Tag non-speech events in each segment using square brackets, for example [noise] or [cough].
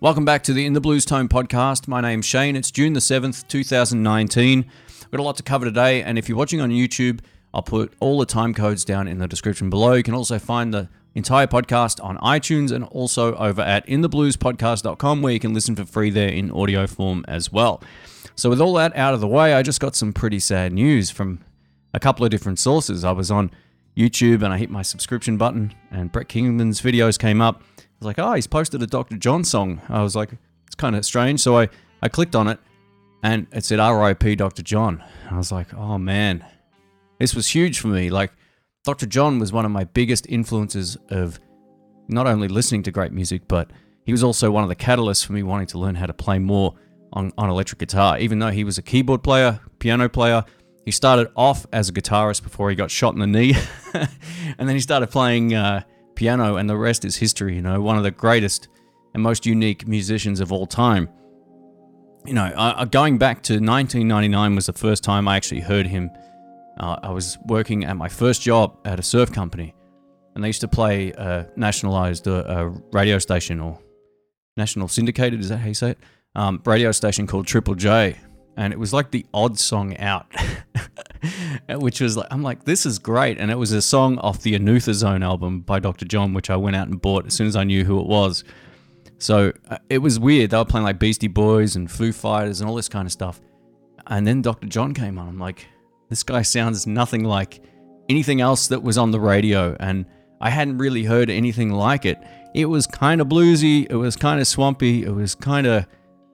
Welcome back to the In the Blues Tone podcast. My name's Shane. It's June the 7th, 2019. We've got a lot to cover today, and if you're watching on YouTube, I'll put all the time codes down in the description below. You can also find the entire podcast on iTunes and also over at inthebluespodcast.com where you can listen for free there in audio form as well. So, with all that out of the way, I just got some pretty sad news from a couple of different sources. I was on YouTube and I hit my subscription button, and Brett Kingman's videos came up. I was like, oh, he's posted a Dr. John song. I was like, it's kind of strange. So I, I clicked on it and it said RIP Dr. John. I was like, oh man, this was huge for me. Like, Dr. John was one of my biggest influences of not only listening to great music, but he was also one of the catalysts for me wanting to learn how to play more on, on electric guitar. Even though he was a keyboard player, piano player, he started off as a guitarist before he got shot in the knee. [laughs] and then he started playing uh, piano, and the rest is history. You know, one of the greatest and most unique musicians of all time. You know, uh, going back to 1999 was the first time I actually heard him. Uh, I was working at my first job at a surf company, and they used to play a nationalized uh, radio station or national syndicated. Is that how you say it? Um, radio station called Triple J, and it was like the odd song out, [laughs] which was like I'm like this is great, and it was a song off the Anutha Zone album by Dr. John, which I went out and bought as soon as I knew who it was. So uh, it was weird. They were playing like Beastie Boys and Foo Fighters and all this kind of stuff, and then Dr. John came on. I'm like, this guy sounds nothing like anything else that was on the radio, and I hadn't really heard anything like it. It was kind of bluesy, it was kind of swampy, it was kind of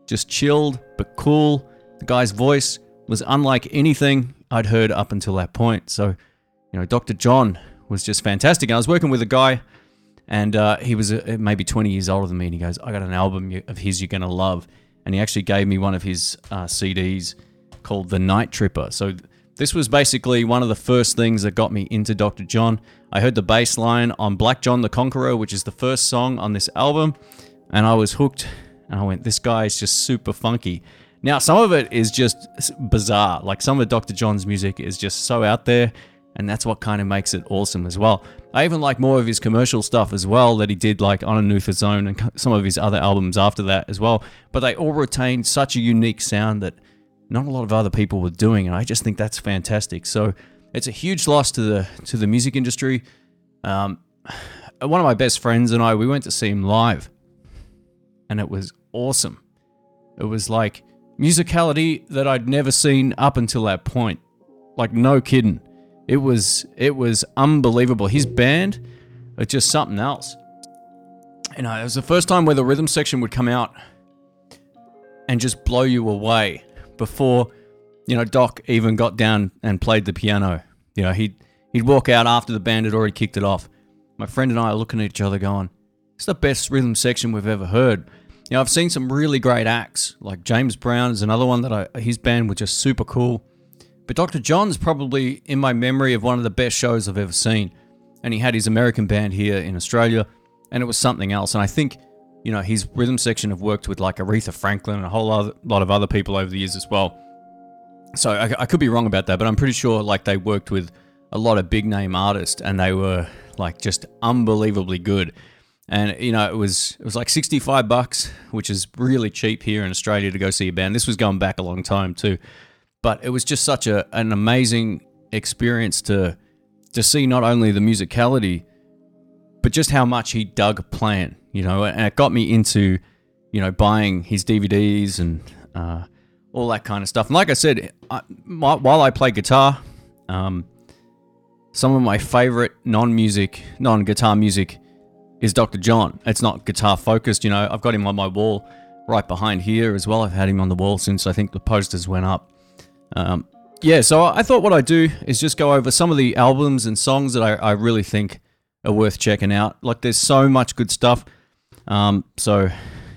just chilled but cool the guy's voice was unlike anything I'd heard up until that point. So, you know, Dr. John was just fantastic. I was working with a guy, and uh, he was uh, maybe 20 years older than me. And he goes, I got an album of his you're going to love. And he actually gave me one of his uh, CDs called The Night Tripper. So, this was basically one of the first things that got me into Dr. John. I heard the bass line on Black John the Conqueror, which is the first song on this album, and I was hooked. And I went, this guy is just super funky. Now, some of it is just bizarre. Like some of Dr. John's music is just so out there, and that's what kind of makes it awesome as well. I even like more of his commercial stuff as well that he did, like on Anutha Zone and some of his other albums after that as well. But they all retained such a unique sound that not a lot of other people were doing, and I just think that's fantastic. So it's a huge loss to the to the music industry. Um, [sighs] one of my best friends and I, we went to see him live, and it was awesome. It was like musicality that I'd never seen up until that point. Like no kidding. It was it was unbelievable. His band was just something else. You know, it was the first time where the rhythm section would come out and just blow you away before, you know, Doc even got down and played the piano. You know, he'd he'd walk out after the band had already kicked it off. My friend and I are looking at each other going, It's the best rhythm section we've ever heard. Know, I've seen some really great acts, like James Brown is another one that I, his band was just super cool. But Dr. John's probably in my memory of one of the best shows I've ever seen. And he had his American band here in Australia, and it was something else. And I think, you know, his rhythm section have worked with like Aretha Franklin and a whole other, lot of other people over the years as well. So I, I could be wrong about that, but I'm pretty sure like they worked with a lot of big name artists and they were like just unbelievably good and you know it was it was like 65 bucks which is really cheap here in australia to go see a band. This was going back a long time too. But it was just such a an amazing experience to to see not only the musicality but just how much he dug playing you know? And it got me into you know buying his dvds and uh, all that kind of stuff. And like i said I, my, while i play guitar um, some of my favorite non-music non-guitar music is Dr. John. It's not guitar focused, you know. I've got him on my wall right behind here as well. I've had him on the wall since I think the posters went up. Um, yeah, so I thought what I'd do is just go over some of the albums and songs that I, I really think are worth checking out. Like, there's so much good stuff. Um, so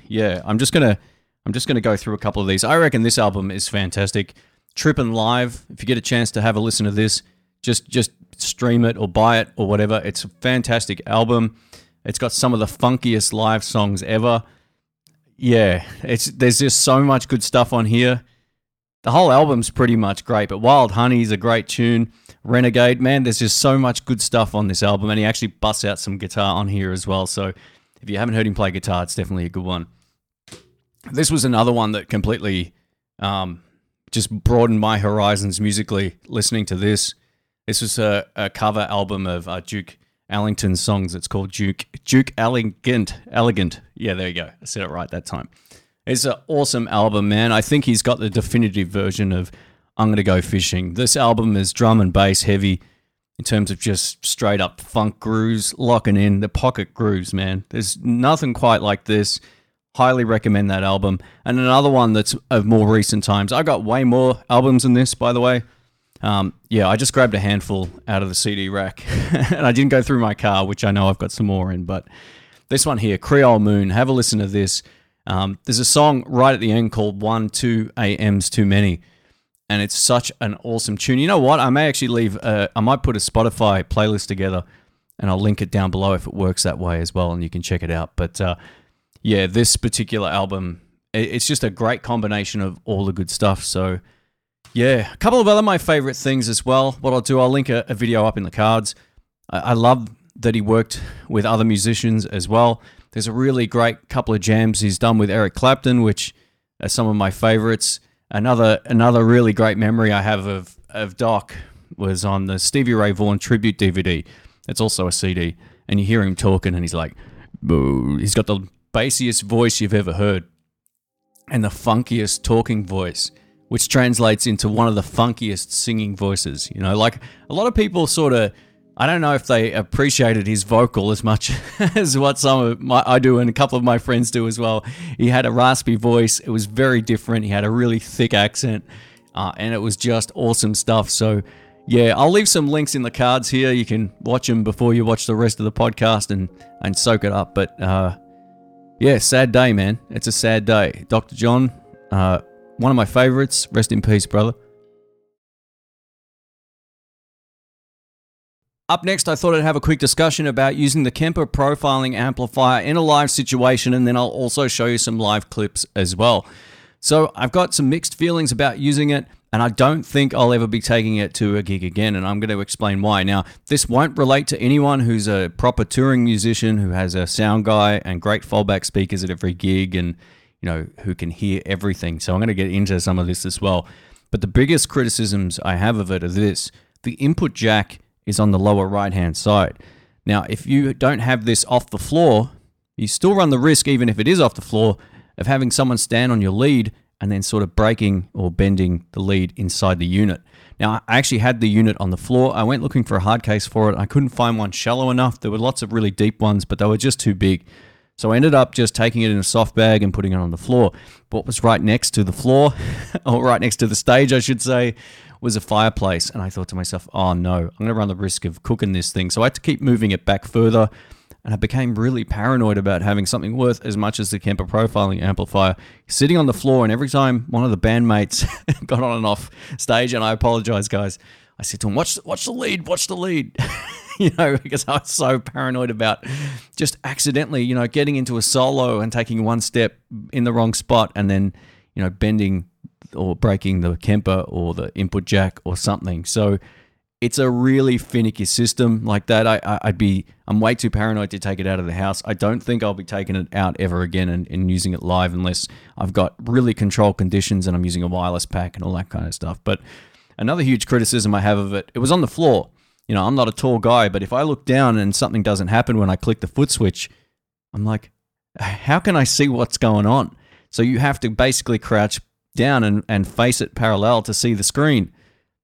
yeah, I'm just gonna I'm just gonna go through a couple of these. I reckon this album is fantastic. Trippin' Live. If you get a chance to have a listen to this, just just stream it or buy it or whatever. It's a fantastic album. It's got some of the funkiest live songs ever. Yeah, it's there's just so much good stuff on here. the whole album's pretty much great, but Wild Honey is a great tune. Renegade, man, there's just so much good stuff on this album, and he actually busts out some guitar on here as well. So if you haven't heard him play guitar, it's definitely a good one. This was another one that completely um, just broadened my horizons musically. Listening to this, this was a, a cover album of uh, Duke Ellington's songs. It's called Duke Duke Elegant. Elegant. Yeah, there you go. I said it right that time. It's an awesome album, man. I think he's got the definitive version of I'm gonna go fishing. This album is drum and bass heavy in terms of just straight up funk grooves, locking in the pocket grooves, man. There's nothing quite like this. Highly recommend that album. And another one that's of more recent times. I got way more albums than this, by the way. Um, yeah, I just grabbed a handful out of the CD rack [laughs] and I didn't go through my car, which I know I've got some more in. But this one here, Creole Moon, have a listen to this. Um, there's a song right at the end called One, Two AM's Too Many. And it's such an awesome tune. You know what? I may actually leave, uh, I might put a Spotify playlist together and I'll link it down below if it works that way as well and you can check it out. But uh, yeah, this particular album, it's just a great combination of all the good stuff. So yeah, a couple of other my favorite things as well. What I'll do, I'll link a, a video up in the cards. I, I, love that he worked with other musicians as well. There's a really great couple of jams he's done with Eric Clapton, which are some of my favorites. Another another really great memory I have of of Doc was on the Stevie Ray Vaughan tribute DVD. It's also a CD, and you hear him talking, and he's like, Boo. he's got the bassiest voice you've ever heard, and the funkiest talking voice which translates into one of the funkiest singing voices. You know, like a lot of people sort of, I don't know if they appreciated his vocal as much [laughs] as what some of my, I do and a couple of my friends do as well. He had a raspy voice. It was very different. He had a really thick accent, uh, and it was just awesome stuff. So, yeah, I'll leave some links in the cards here. You can watch them before you watch the rest of the podcast and and soak it up. But uh, yeah, sad day, man. It's a sad day. Dr. John. Uh, one of my favorites. Rest in peace, brother. Up next, I thought I'd have a quick discussion about using the Kemper profiling amplifier in a live situation, and then I'll also show you some live clips as well. So, I've got some mixed feelings about using it, and I don't think I'll ever be taking it to a gig again, and I'm going to explain why. Now, this won't relate to anyone who's a proper touring musician who has a sound guy and great fallback speakers at every gig and you know, who can hear everything. So I'm going to get into some of this as well. But the biggest criticisms I have of it are this the input jack is on the lower right hand side. Now, if you don't have this off the floor, you still run the risk, even if it is off the floor, of having someone stand on your lead and then sort of breaking or bending the lead inside the unit. Now, I actually had the unit on the floor. I went looking for a hard case for it. I couldn't find one shallow enough. There were lots of really deep ones, but they were just too big. So I ended up just taking it in a soft bag and putting it on the floor. What was right next to the floor, [laughs] or right next to the stage, I should say, was a fireplace. And I thought to myself, oh no, I'm going to run the risk of cooking this thing. So I had to keep moving it back further. And I became really paranoid about having something worth as much as the Kemper profiling amplifier sitting on the floor. And every time one of the bandmates [laughs] got on and off stage, and I apologize, guys, I said to him, watch, watch the lead, watch the lead. [laughs] you know, because I was so paranoid about just accidentally, you know, getting into a solo and taking one step in the wrong spot and then, you know, bending or breaking the Kemper or the input jack or something. So it's a really finicky system like that. I, would be, I'm way too paranoid to take it out of the house. I don't think I'll be taking it out ever again and, and using it live unless I've got really controlled conditions and I'm using a wireless pack and all that kind of stuff. But another huge criticism I have of it, it was on the floor you know, I'm not a tall guy, but if I look down and something doesn't happen when I click the foot switch, I'm like, how can I see what's going on? So you have to basically crouch down and, and face it parallel to see the screen.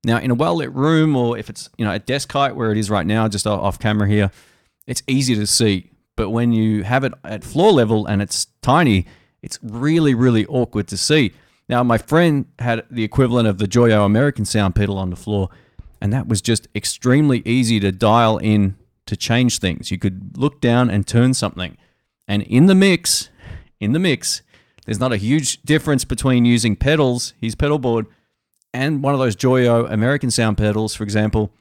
Now, in a well lit room, or if it's you know at desk height where it is right now, just off camera here, it's easy to see. But when you have it at floor level and it's tiny, it's really really awkward to see. Now, my friend had the equivalent of the Joyo American sound pedal on the floor, and that was just extremely easy to dial in to change things. You could look down and turn something. And in the mix, in the mix, there's not a huge difference between using pedals, his pedal board, and one of those Joyo American sound pedals, for example,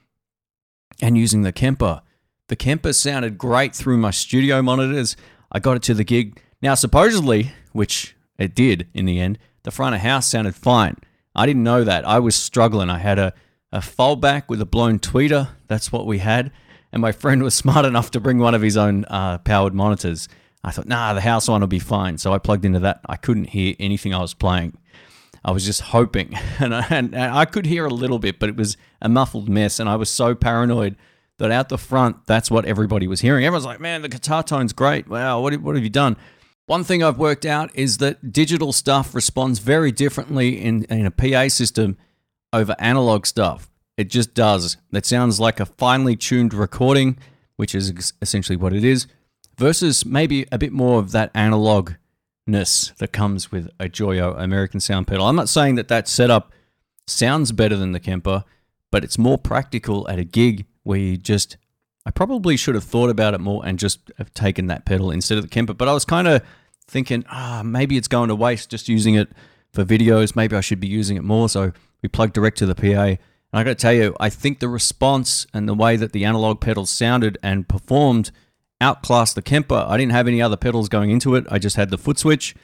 and using the Kemper. The Kemper sounded great through my studio monitors. I got it to the gig. Now, supposedly, which it did in the end, the front of house sounded fine. I didn't know that. I was struggling. I had a, a fallback with a blown tweeter. That's what we had. And my friend was [laughs] smart enough to bring one of his own uh, powered monitors. I thought, nah, the house one will be fine. So I plugged into that. I couldn't hear anything I was playing. I was just hoping, [laughs] and I, and, and I could hear a little bit, but it was a muffled mess, and I was so paranoid that out the front, that's what everybody was hearing. Everyone's like, "Man, the guitar tone's great. Wow, what what have you done?" One thing I've worked out is that digital stuff responds very differently in, in a PA system over analog stuff. It just does. That sounds like a finely tuned recording, which is essentially what it is, versus maybe a bit more of that analogness that comes with a Joyo American sound pedal. I'm not saying that that setup sounds better than the Kemper, but it's more practical at a gig where you just I probably should have thought about it more and just have taken that pedal instead of the Kemper. But I was kind of thinking, ah, maybe it's going to waste just using it for videos. Maybe I should be using it more. So we plugged direct to the PA. And I got to tell you, I think the response and the way that the analog pedals sounded and performed outclassed the Kemper. I didn't have any other pedals going into it. I just had the foot switch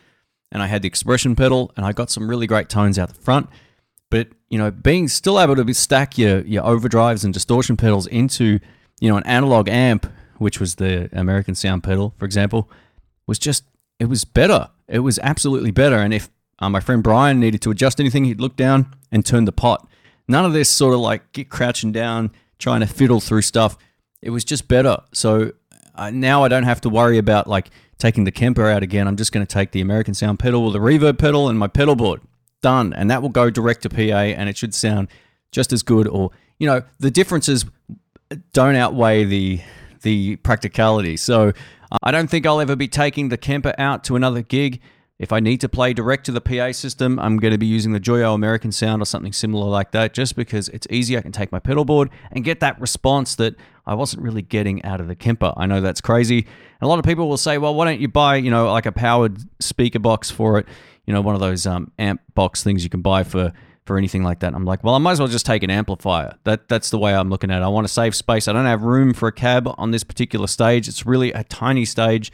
and I had the expression pedal and I got some really great tones out the front. But, you know, being still able to stack your, your overdrives and distortion pedals into, you know, an analog amp, which was the American sound pedal, for example, was just, it was better. It was absolutely better. And if uh, my friend Brian needed to adjust anything, he'd look down and turn the pot. None of this sort of like get crouching down, trying to fiddle through stuff. It was just better. So uh, now I don't have to worry about like taking the Kemper out again. I'm just going to take the American Sound pedal or the reverb pedal and my pedal board. Done. And that will go direct to PA and it should sound just as good or you know, the differences don't outweigh the the practicality. So I don't think I'll ever be taking the Kemper out to another gig. If I need to play direct to the PA system, I'm going to be using the Joyo American Sound or something similar like that just because it's easy. I can take my pedal board and get that response that I wasn't really getting out of the Kemper. I know that's crazy. And a lot of people will say, well, why don't you buy, you know, like a powered speaker box for it? You know, one of those um, amp box things you can buy for for anything like that. I'm like, well, I might as well just take an amplifier. That that's the way I'm looking at it. I want to save space. I don't have room for a cab on this particular stage. It's really a tiny stage.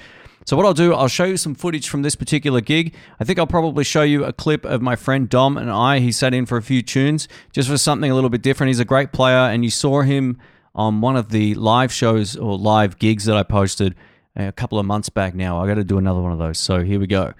So what I'll do, I'll show you some footage from this particular gig. I think I'll probably show you a clip of my friend Dom and I. He sat in for a few tunes just for something a little bit different. He's a great player, and you saw him on one of the live shows or live gigs that I posted a couple of months back now. I got to do another one of those. So here we go.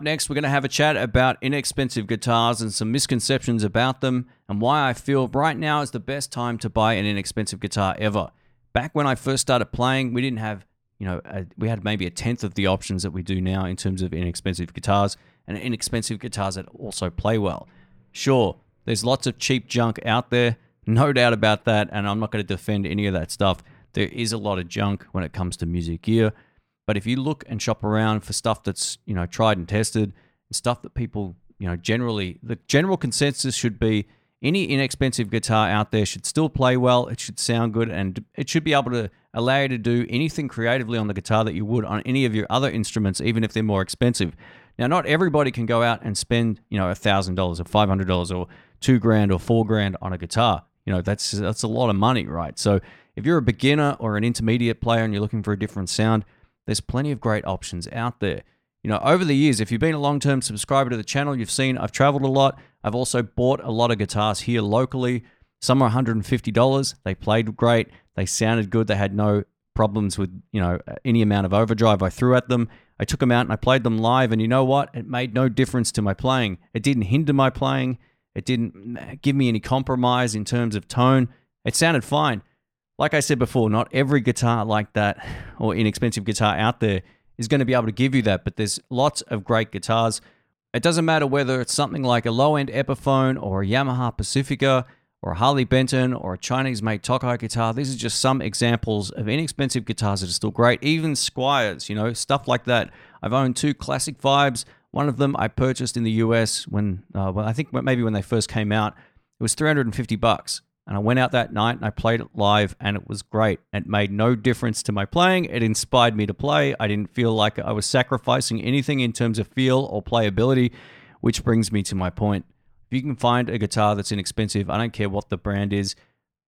Up next, we're going to have a chat about inexpensive guitars and some misconceptions about them and why I feel right now is the best time to buy an inexpensive guitar ever. Back when I first started playing, we didn't have, you know, a, we had maybe a tenth of the options that we do now in terms of inexpensive guitars and inexpensive guitars that also play well. Sure, there's lots of cheap junk out there, no doubt about that, and I'm not going to defend any of that stuff. There is a lot of junk when it comes to music gear. But if you look and shop around for stuff that's, you know, tried and tested, and stuff that people, you know, generally, the general consensus should be any inexpensive guitar out there should still play well, it should sound good, and it should be able to allow you to do anything creatively on the guitar that you would on any of your other instruments, even if they're more expensive. Now, not everybody can go out and spend, you know, $1,000 or $500 or two grand or four grand on a guitar. You know, that's that's a lot of money, right? So if you're a beginner or an intermediate player and you're looking for a different sound, there's plenty of great options out there. You know, over the years, if you've been a long term subscriber to the channel, you've seen I've traveled a lot. I've also bought a lot of guitars here locally. Some are $150. They played great. They sounded good. They had no problems with, you know, any amount of overdrive I threw at them. I took them out and I played them live. And you know what? It made no difference to my playing. It didn't hinder my playing. It It didn't eh, give me any compromise in terms of tone. It sounded fine. Like I said before, not every guitar like that or inexpensive guitar out there is going to be able to give you that, but there's lots of great guitars. It doesn't matter whether it's something like a low end Epiphone or a Yamaha Pacifica or a Harley Benton or a Chinese made Tokai guitar. These are just some examples of inexpensive guitars that are still great. Even Squiers, you know, stuff like that. I've owned two classic vibes. One of them I purchased in the US when, uh, well, I think maybe when they first came out. It was 350 bucks. And I went out that night and I played it live and it was great. It made no difference to my playing. It inspired me to play. I didn't feel like I was sacrificing anything in terms of feel or playability, which brings me to my point. If you can find a guitar that's inexpensive, I don't care what the brand is,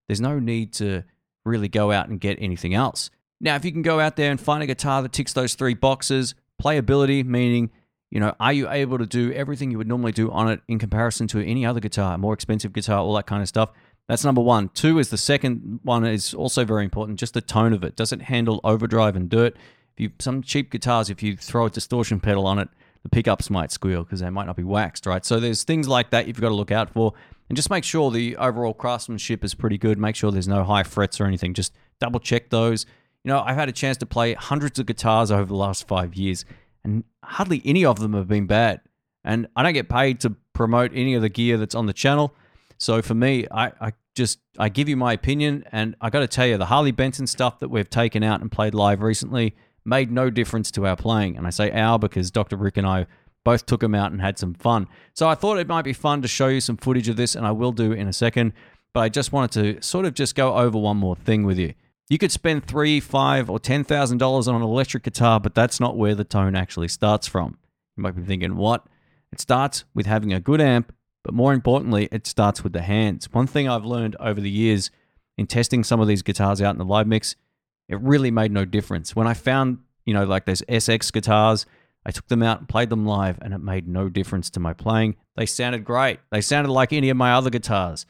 there's no need to really go out and get anything else. Now, if you can go out there and find a guitar that ticks those three boxes, playability, meaning, you know, are you able to do everything you would normally do on it in comparison to any other guitar, more expensive guitar, all that kind of stuff? That's number one. Two is the second one is also very important, just the tone of it. Does it handle overdrive and dirt? If you some cheap guitars, if you throw a distortion pedal on it, the pickups might squeal because they might not be waxed, right? So there's things like that you've got to look out for. And just make sure the overall craftsmanship is pretty good. Make sure there's no high frets or anything. Just double check those. You know, I've had a chance to play hundreds of guitars over the last five years, and hardly any of them have been bad. And I don't get paid to promote any of the gear that's on the channel. So for me, I, I just I give you my opinion, and I got to tell you, the Harley Benton stuff that we've taken out and played live recently made no difference to our playing. And I say our because Dr. Rick and I both took them out and had some fun. So I thought it might be fun to show you some footage of this, and I will do in a second. But I just wanted to sort of just go over one more thing with you. You could spend three, five, or ten thousand dollars on an electric guitar, but that's not where the tone actually starts from. You might be thinking, what? It starts with having a good amp but more importantly, it starts with the hands. One thing I've learned over the years in testing some of these guitars out in the live mix, it really made no difference. When I found, you know, like those SX guitars, I took them out and played them live, and it made no difference to my playing. They sounded great. They sounded like any of my other guitars,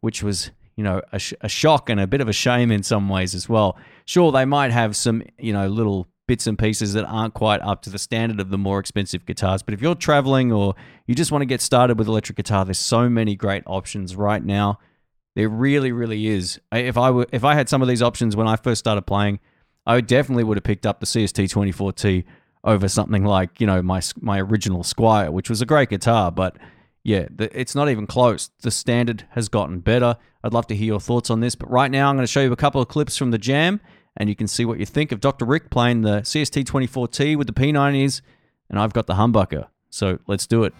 which was, you know, a, sh- a shock and a bit of a shame in some ways as well. Sure, they might have some, you know, little bits and pieces that aren't quite up to the standard of the more expensive guitars. But if you're traveling or you just want to get started with electric guitar, there's so many great options right now. There really, really is. If I were, if I had some of these options when I first started playing, I definitely would have picked up the CST 24T over something like you know my my original Squier, which was a great guitar, but yeah, it's not even close. The standard has gotten better. I'd love to hear your thoughts on this, but right now I'm going to show you a couple of clips from the jam and you can see what you think of Dr. Rick playing the CST24T with the P90s, and I've got the humbucker. So let's do it.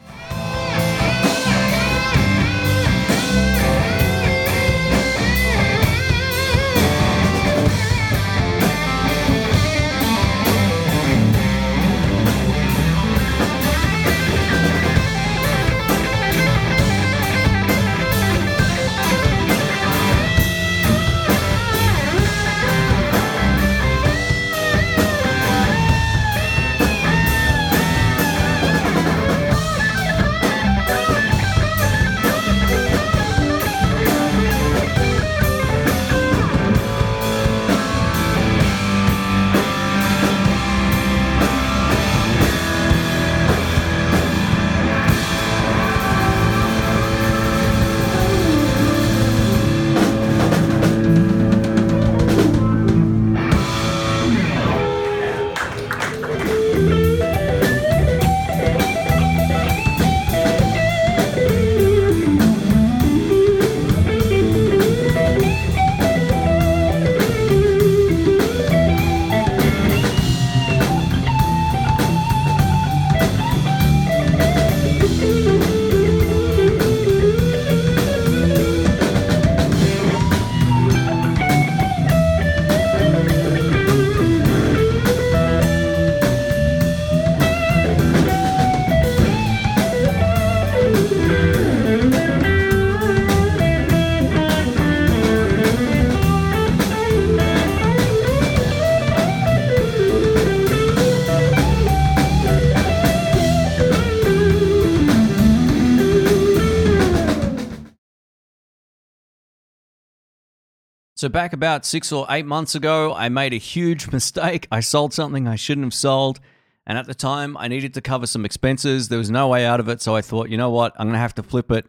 So, back about six or eight months ago, I made a huge [laughs] mistake. I sold something I shouldn't have sold. And at the time, I needed to cover some expenses. There was no way out of it. So I thought, you know what? I'm going to have to flip it.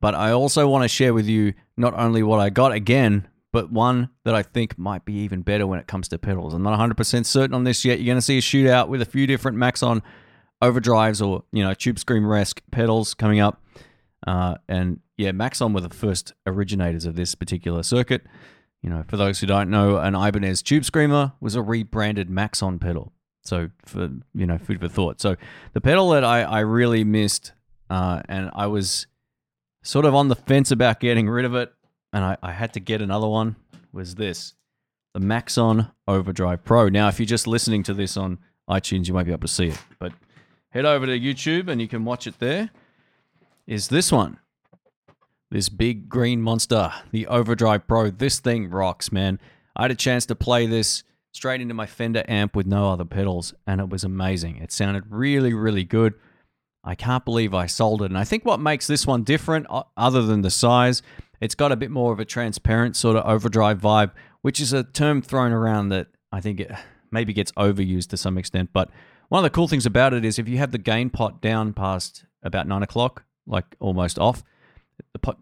But I also want to share with you not only what I got again, but one that I think might be even better when it comes to pedals. I'm not 100% certain on this yet. You're going to see a shootout with a few different Maxon overdrives or, you know, Tube Screamer esque pedals coming up. Uh, and yeah, Maxon were the first originators of this particular circuit. You know, for those who don't know, an Ibanez Tube Screamer was a rebranded Maxon pedal. So for you know, food for thought. So the pedal that I, I really missed, uh, and I was sort of on the fence about getting rid of it, and I, I had to get another one, was this. The Maxon Overdrive Pro. Now, if you're just listening to this on iTunes, you might be able to see it. But head over to YouTube and you can watch it there. Is this one. This big green monster, the Overdrive Pro. This thing rocks, man. I had a chance to play this straight into my Fender amp with no other pedals, and it was amazing. It sounded really, really good. I can't believe I sold it. And I think what makes this one different, other than the size, it's got a bit more of a transparent sort of overdrive vibe, which is a term thrown around that I think it maybe gets overused to some extent. But one of the cool things about it is if you have the gain pot down past about nine o'clock, like almost off,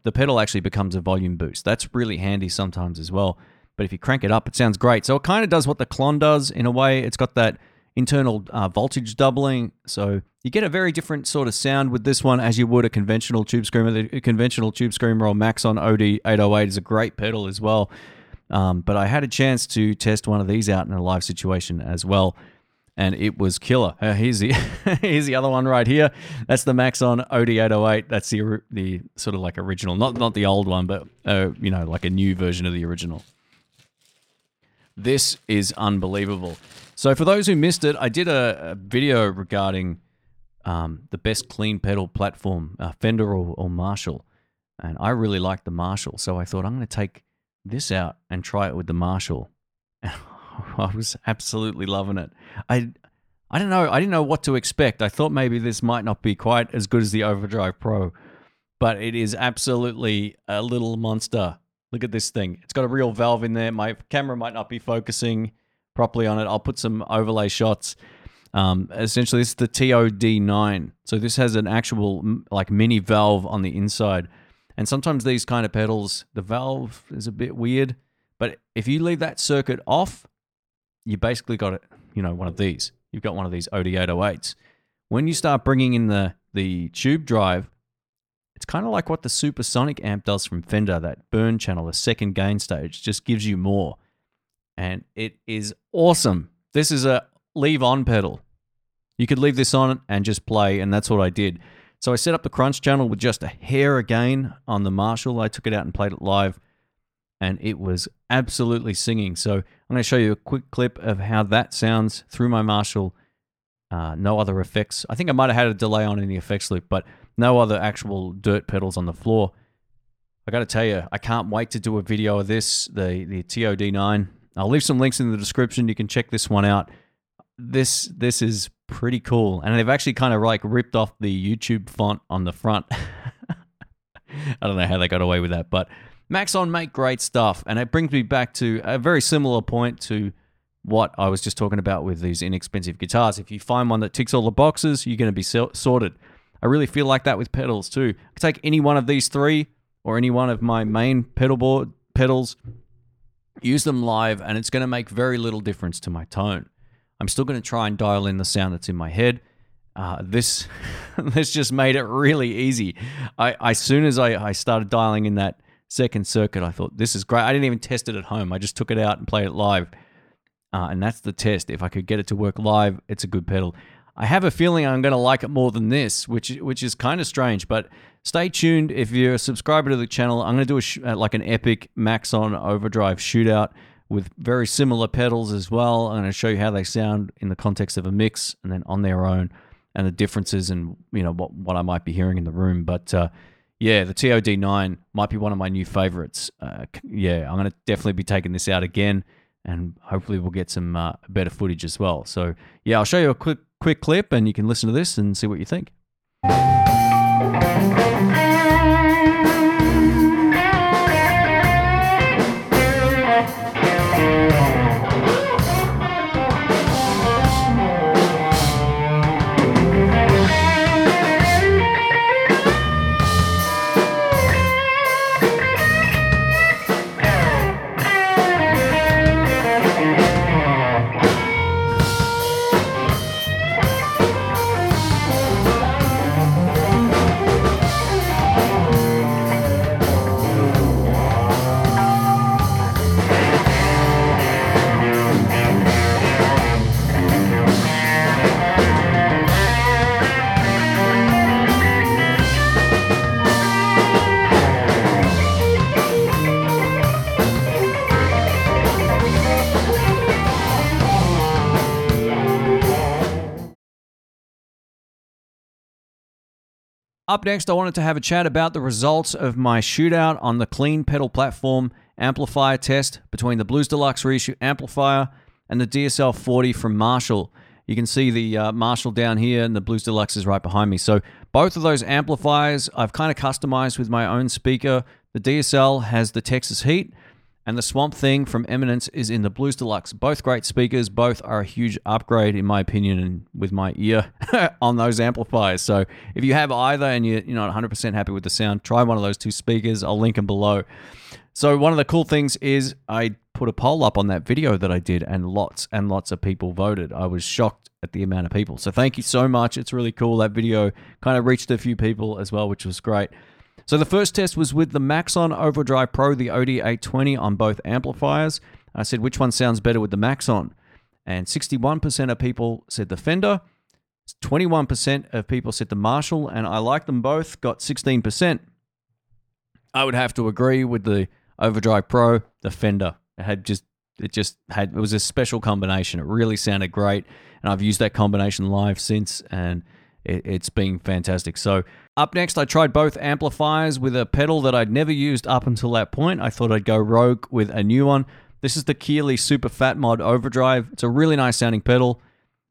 the, pedal actually becomes a volume boost. That's really handy sometimes as well. But if you crank it up, it sounds great. So it kind of does what the Klon does in a way. It's got that internal uh, voltage doubling. So you get a very different sort of sound with this one as you would a conventional tube screamer. The conventional tube screamer or Maxon OD 808 is a great pedal as well. Um, but I had a chance to test one of these out in a live situation as well. And it was killer. Uh, here's the [laughs] here's the other one right here. That's the Maxon OD808. That's the the sort of like original, not not the old one, but uh, you know like a new version of the original. This is unbelievable. So, for those who missed it, I did a, a video regarding um, the best clean pedal platform, uh, Fender or, or Marshall. And I really like the Marshall. So, I thought I'm going to take this out and try it with the Marshall. [laughs] [laughs] I was absolutely loving it. I I don't know. I didn't know what to expect. I thought maybe this might not be quite as good as the Overdrive Pro, but it is absolutely a little monster. Look at this thing. It's got a real valve in there. My camera might not be focusing properly on it. I'll put some overlay shots. Um, essentially, this is the TOD9. So this has an actual like mini valve on the inside. And sometimes these kind of pedals, the valve is a bit weird. But if you leave that circuit off, you basically got it, you know, one of these. You've got one of these OD808s. When you start bringing in the the tube drive, it's kind of like what the supersonic amp does from Fender, that burn channel, the second gain stage, just gives you more. And it is awesome. This is a leave on pedal. You could leave this on and just play, and that's what I did. So I set up the crunch channel with just a hair again on the Marshall. I took it out and played it live, and it was absolutely singing. So I'm going to show you a quick clip of how that sounds through my Marshall. Uh, no other effects. I think I might have had a delay on in the effects loop, but no other actual dirt pedals on the floor. I got to tell you, I can't wait to do a video of this, the the TOD9. I'll leave some links in the description. You can check this one out. This this is pretty cool, and they've actually kind of like ripped off the YouTube font on the front. [laughs] I don't know how they got away with that, but Maxon make great stuff, and it brings me back to a very similar point to what I was just talking about with these inexpensive guitars. If you find one that ticks all the boxes, you're going to be sorted. I really feel like that with pedals too. I take any one of these three or any one of my main pedal board pedals, use them live, and it's going to make very little difference to my tone. I'm still going to try and dial in the sound that's in my head. Uh, this [laughs] this just made it really easy. I as soon as I, I started dialing in that second circuit, I thought this is great. I didn't even test it at home. I just took it out and played it live, uh, and that's the test. If I could get it to work live, it's a good pedal. I have a feeling I'm going to like it more than this, which which is kind of strange. But stay tuned. If you're a subscriber to the channel, I'm going to do a sh- uh, like an epic Maxon Overdrive shootout with very similar pedals as well. I'm going to show you how they sound in the context of a mix and then on their own, and the differences and you know what what I might be hearing in the room. But uh, yeah, the TOD9 might be one of my new favorites. Uh, yeah, I'm to definitely be taking this out again and hopefully we'll get some uh, better footage as well. So yeah, I'll show you a quick quick clip, and you can listen to this and see what you think. Up next, I wanted to have a chat about the results of my shootout on the clean pedal platform amplifier test between the Blues Deluxe reissue amplifier and the DSL 40 from Marshall. You can see the uh, Marshall down here and the Blues Deluxe is right behind me. So both of those amplifiers I've kind of customized with my own speaker. The DSL has the Texas Heat and the Swamp Thing from Eminence is in the Blues Deluxe. Both great speakers, both are a huge upgrade in my opinion and with my ear [laughs] on those amplifiers. So if you have either and you're not 100% happy with the sound, try one of those two speakers. I'll link them below. So one of the cool things is I put a poll up on that video that I did and lots and lots of people voted. I was shocked at the amount of people. So thank you so much. It's really cool. That video kind of reached a few people as well, which was great. So the first test was with the Maxon Overdrive Pro, the OD820 on both amplifiers. I said, which one sounds better with the Maxon? And 61% of people said the Fender, 21% of people said the Marshall, and I like them both, got 16%. I would have to agree with the Overdrive Pro, the Fender. It had just it just had it was a special combination. It really sounded great, and I've used that combination live since, and it, has been fantastic. So up next, I tried both amplifiers with a pedal that I'd never used up until that point. I thought I'd go rogue with a new one. This is the Keeley Super Phat Mod Overdrive. It's a really nice sounding pedal.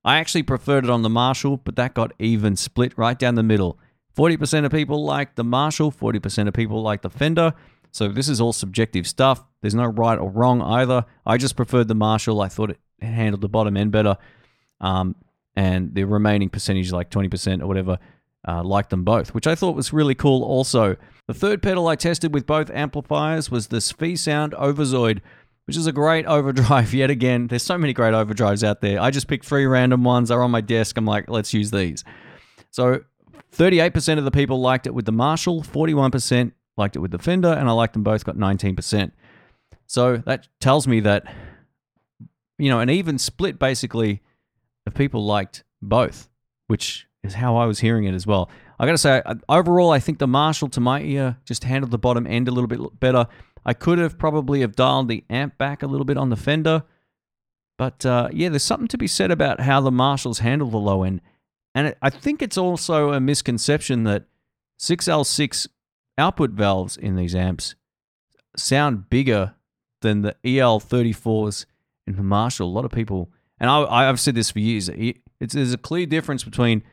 I actually preferred it on the Marshall, but that got even split right down the middle. 40% of people like the Marshall, 40% of people like the Fender. So this is all subjective stuff. There's no right or wrong either. I just preferred the Marshall. I thought it handled the bottom end better. Um, and the remaining percentage, like 20% or whatever, uh, liked them both, which I thought was really cool also. The third pedal I tested with both amplifiers was the Sphesound Overzoid, which is a great [laughs] overdrive yet again. There's so many great overdrives out there. I just picked three random ones. They're on my desk. I'm like, let's use these. So 38% of the people liked it with the Marshall, 41% liked it with the Fender, and I liked them both, got 19%. So that tells me that, you know, an even split basically of people liked both, which is how I was hearing it as well. I got to say, overall, I think the Marshall to my ear just handled the bottom end a little bit better. I could have probably have dialed the amp back a little bit on the Fender, but uh, yeah, there's something to be said about how the Marshalls handle the low end, and I think it's also a misconception that 6L6 output valves in these amps sound bigger than the EL34s in the Marshall. A lot of people, and I, have said this for years, it's, there's a clear difference between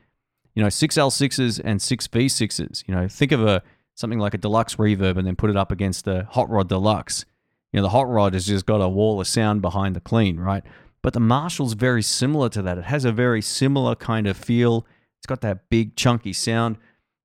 you know, 6L6s and 6V6s. You know, think of a something like a deluxe reverb and then put it up against the Hot Rod Deluxe. You know, the Hot Rod has just got a wall of sound behind the clean, right? But the Marshall's very similar to that. It has a very similar kind of feel. It's got that big chunky sound,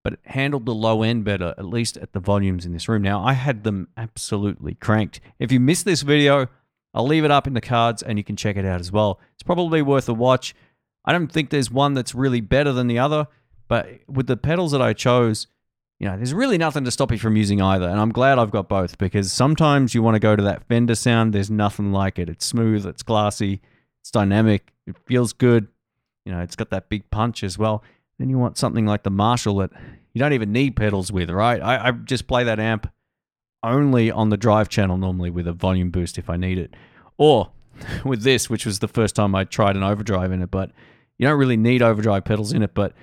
but it handled the low end better, at least at the volumes in this room. Now, I had them absolutely cranked. If you missed this video, I'll leave it up in the cards and you can check it out as well. It's probably worth a watch. I don't think there's one that's really better than the other, but with the pedals that I chose, you know, there's really nothing to stop you from using either. And I'm glad I've got both because sometimes you want to go to that Fender sound. There's nothing like it. It's smooth, it's classy, it's dynamic, it feels good. You know, it's got that big punch as well. Then you want something like the Marshall that you don't even need pedals with, right? I, I just play that amp only on the drive channel normally with a volume boost if I need it. Or [laughs] with this, which was the first time I tried an overdrive in it, but you don't really need overdrive pedals in it, but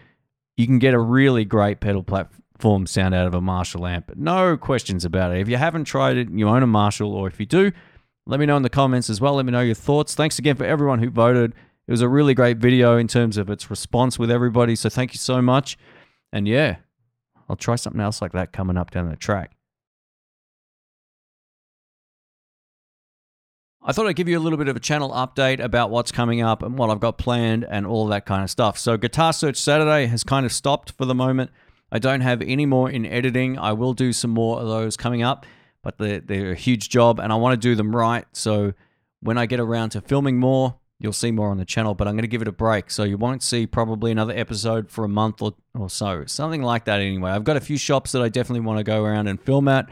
you can get a really great pedal platform sound out of a Marshall amp. No questions about it. If you haven't tried it, you own a Marshall, or if you do, let me know in the comments as well. Let me know your thoughts. Thanks again for everyone who voted. It was a really great video in terms of its response with everybody. So thank you so much. And yeah, I'll try something else like that coming up down the track. I thought I'd give you a little bit of a channel update about what's coming up and what I've got planned and all that kind of stuff. So, Guitar Search Saturday has kind of stopped for the moment. I don't have any more in editing. I will do some more of those coming up, but they're, they're a huge job and I want to do them right. So, when I get around to filming more, you'll see more on the channel, but I'm going to give it a break. So, you won't see probably another episode for a month or, or so, something like that anyway. I've got a few shops that I definitely want to go around and film at.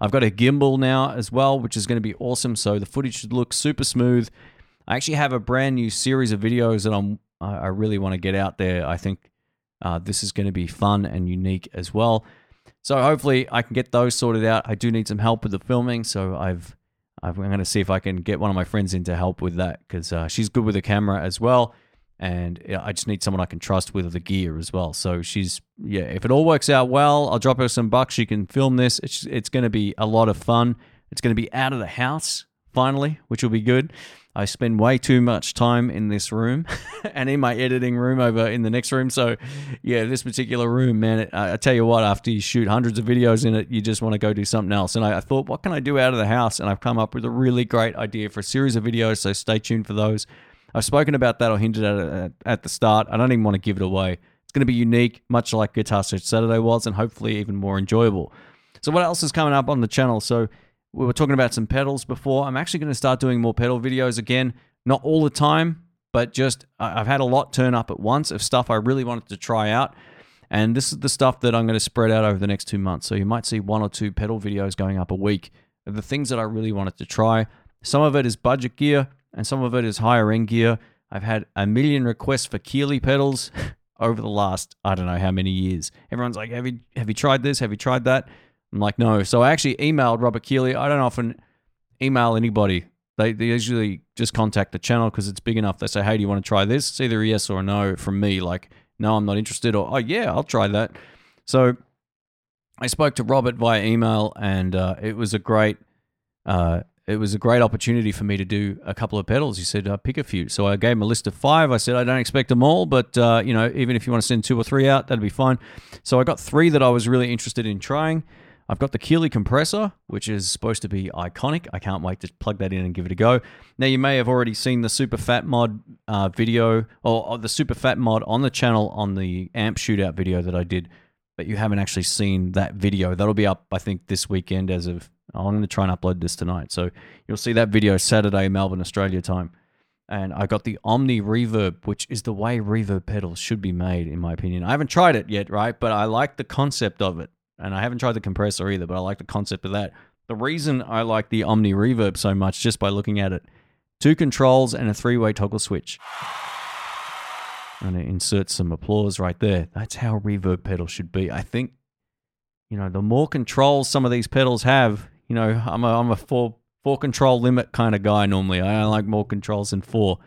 I've got a gimbal now as well, which is going to be awesome. So the footage should look super smooth. I actually have a brand new series of videos that I'm I really want to get out there. I think uh, this is going to be fun and unique as well. So hopefully I can get those sorted out. I do need some help with the filming, so I've I'm going to see if I can get one of my friends in to help with that because uh, she's good with the camera as well. And I just need someone I can trust with the gear as well. So she's yeah, if it all works out well, I'll drop her some bucks. She can film this. It's it's going to be a lot of fun. It's going to be out of the house finally, which will be good. I spend way too much time in this room [laughs] and in my editing room over in the next room. So, yeah, this particular room, man, it, I, tell you what, after you shoot hundreds of videos in it, you just want to go do something else. And I, I, thought, what can I do out of the house? And I've come up with a really great idea for a series of videos. So, stay tuned for those. I've spoken about that or hinted at it at, the start. I don't even want to give it away. It's going to be unique, much like Guitar Search Saturday was, and hopefully even more enjoyable. So, what else is coming up on the channel? So, we were talking about some pedals before. I'm actually going to start doing more pedal videos again. Not all the time, but just I've had a lot turn up at once of stuff I really wanted to try out. And this is the stuff that I'm going to spread out over the next two months. So you might see one or two pedal videos going up a week the things that I really wanted to try. Some of it is budget gear, and some of it is higher end gear. I've had a million requests for Keeley pedals [laughs] over the last I don't know how many years. Everyone's like, "Have you have you tried this? Have you tried that?" I'm like, no. So I actually emailed Robert Keeley. I don't often email anybody. They, they usually just contact the channel because it's big enough. They say, hey, do you want to try this? It's either a yes or a no from me. Like, no, I'm not interested. Or, oh, yeah, I'll try that. So I spoke to Robert via email and uh, it was a great. Uh, it was a great opportunity for me to do a couple of pedals. He said, uh, pick a few. So I gave him a list of five. I said, I don't expect them all, but, uh, you know, even if you want to send two or three out, that'd be fine. So I got three that I was really interested in trying. I've got the Keeley compressor, which is supposed to be iconic. I can't wait to plug that in and give it a go. Now, you may have already seen the Super Phat Mod uh, video or, or the Super Phat Mod on the channel on the amp shootout video that I did, but you haven't actually seen that video. That'll be up, I think, this weekend as of. I'm going to try and upload this tonight. So you'll see that video Saturday, Melbourne, Australia time. And I got the Omni Reverb, which is the way reverb pedals should be made, in my opinion. I haven't tried it yet, right? But I like the concept of it and I haven't tried the compressor either, but I like the concept of that. The reason I like the Omni Reverb so much, just by looking at it, two controls and a three-way toggle switch. And it inserts some applause right there. That's how reverb pedals should be. I think, you know, the more controls some of these pedals have, you know, I'm a, I'm a four four control limit kind of guy normally. I like more controls than four.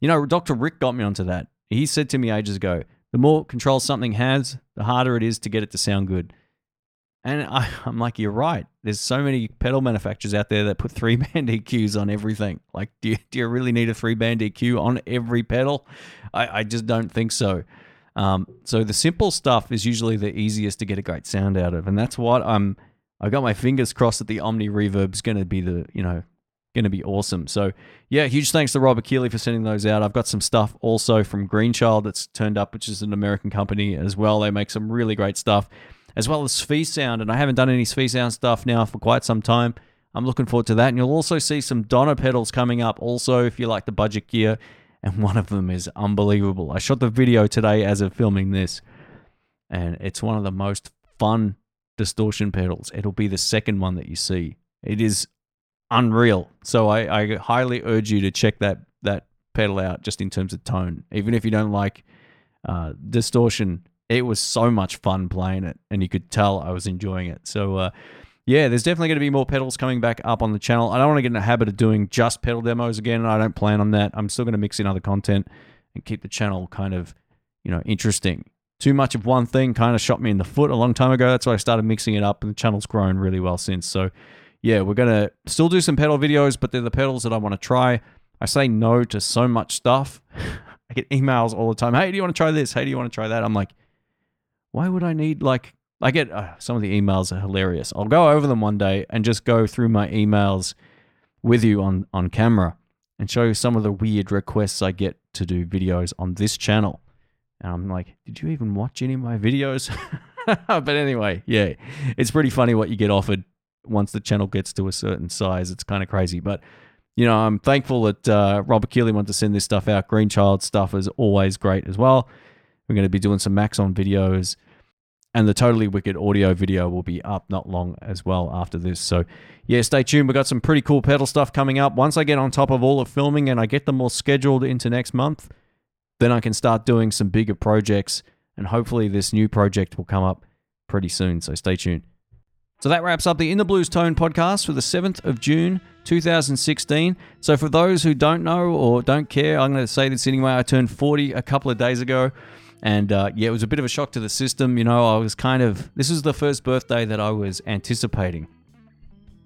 You know, Dr. Rick got me onto that. He said to me ages ago, the more controls something has, the harder it is to get it to sound good. And I, [laughs] am like, you're right. There's so many pedal manufacturers out there that put three [laughs] band EQs on everything. Like, do you, do you really need a three band EQ on every pedal? I, I just don't think so. Um, so the simple stuff is usually the easiest to get a great sound out of, and that's what I'm. I got my fingers crossed that the Omni Reverb is going to be the you know going to be awesome. So yeah, huge thanks to Robert Keeley for sending those out. I've got some stuff also from Greenchild that's turned up, which is an American company as well. They make some really great stuff as well as SpheSound. And I haven't done any SpheSound stuff now for quite some time. I'm looking forward to that. And you'll also see some Donner pedals coming up also if you like the budget gear. And one of them is unbelievable. I shot the video today as of filming this. And it's one of the most fun distortion pedals. It'll be the second one that you see. It is unreal. So I, I highly urge you to check that that pedal out just in terms of tone. Even if you don't like uh, distortion, it was so much fun playing it, and you could tell I was enjoying it. So, uh, yeah, there's definitely going to be more pedals coming back up on the channel. I don't want to get in the habit of doing just pedal demos again. I don't plan on that. I'm still going to mix in other content and keep the channel kind of, you know, interesting. Too much of one thing kind of shot me in the foot a long time ago. That's why I started mixing it up, and the channel's grown really well since. So, yeah, we're going to still do some pedal videos, but they're the pedals that I want to try. I say no to so much stuff. [laughs] I get emails all the time. Hey, do you want to try this? Hey, do you want to try that? I'm like, why would I need like I get uh, some of the emails are hilarious. I'll go over them one day and just go through my emails with you on on camera and show you some of the weird requests I get to do videos on this channel. And I'm like, did you even watch any of my videos? [laughs] but anyway, yeah, it's pretty funny what you get offered once the channel gets to a certain size. It's kind of crazy, but you know, I'm thankful that uh, Robert Keeley wanted to send this stuff out. Greenchild stuff is always great as well. We're going to be doing some Maxon videos and the Totally Wicked audio video will be up not long as well after this. So, yeah, stay tuned. We've got some pretty cool pedal stuff coming up. Once I get on top of all the filming and I get them all scheduled into next month, then I can start doing some bigger projects. And hopefully, this new project will come up pretty soon. So, stay tuned. So, that wraps up the In the Blues Tone podcast for the 7th of June, 2016. So, for those who don't know or don't care, I'm going to say this anyway. I turned 40 a couple of days ago. And uh, yeah, it was a bit of a shock to the system. You know, I was kind of, this was the first birthday that I was anticipating.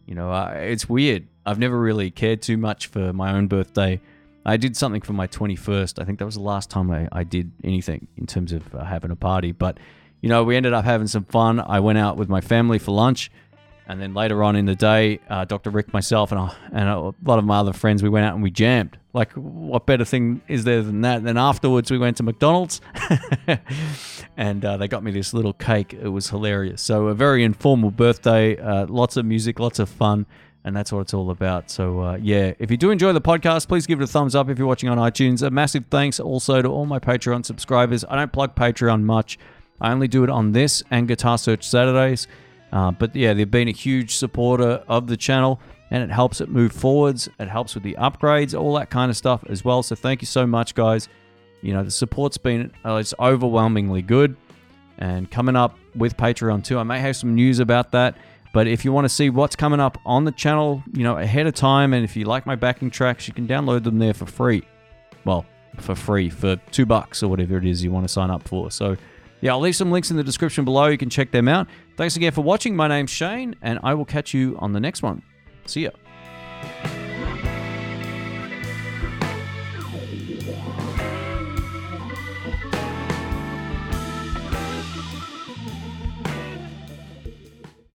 You know, uh, it's weird. I've never really cared too much for my own birthday. I did something for my 21st. I think that was the last time I, I did anything in terms of uh, having a party. But, you know, we ended up having some fun. I went out with my family for lunch. And then later on in the day, uh, Dr. Rick, myself, and, I, and a lot of my other friends, we went out and we jammed. Like, what better thing is there than that? Then afterwards, we went to McDonald's [laughs] and uh, they got me this little cake. It was hilarious. So, a very informal birthday, uh, lots of music, lots of fun. And that's what it's all about. So, uh, yeah, if you do enjoy the podcast, please give it a thumbs up if you're watching on iTunes. A massive thanks also to all my Patreon subscribers. I don't plug Patreon much, I only do it on this and Guitar Search Saturdays. Uh, but yeah, they've been a huge supporter of the channel and it helps it move forwards. It helps with the upgrades, all that kind of stuff as well. So thank you so much, guys. You know, the support's been uh, it's overwhelmingly good. And coming up with Patreon too, I may have some news about that. But if you want to see what's coming up on the channel, you know, ahead of time, and if you like my backing tracks, you can download them there for free. Well, for free for two bucks or whatever it is you want to sign up for. So yeah, I'll leave some links in the description below. You can check them out. Thanks again for watching. My name's Shane, and I will catch you on the next one. See ya.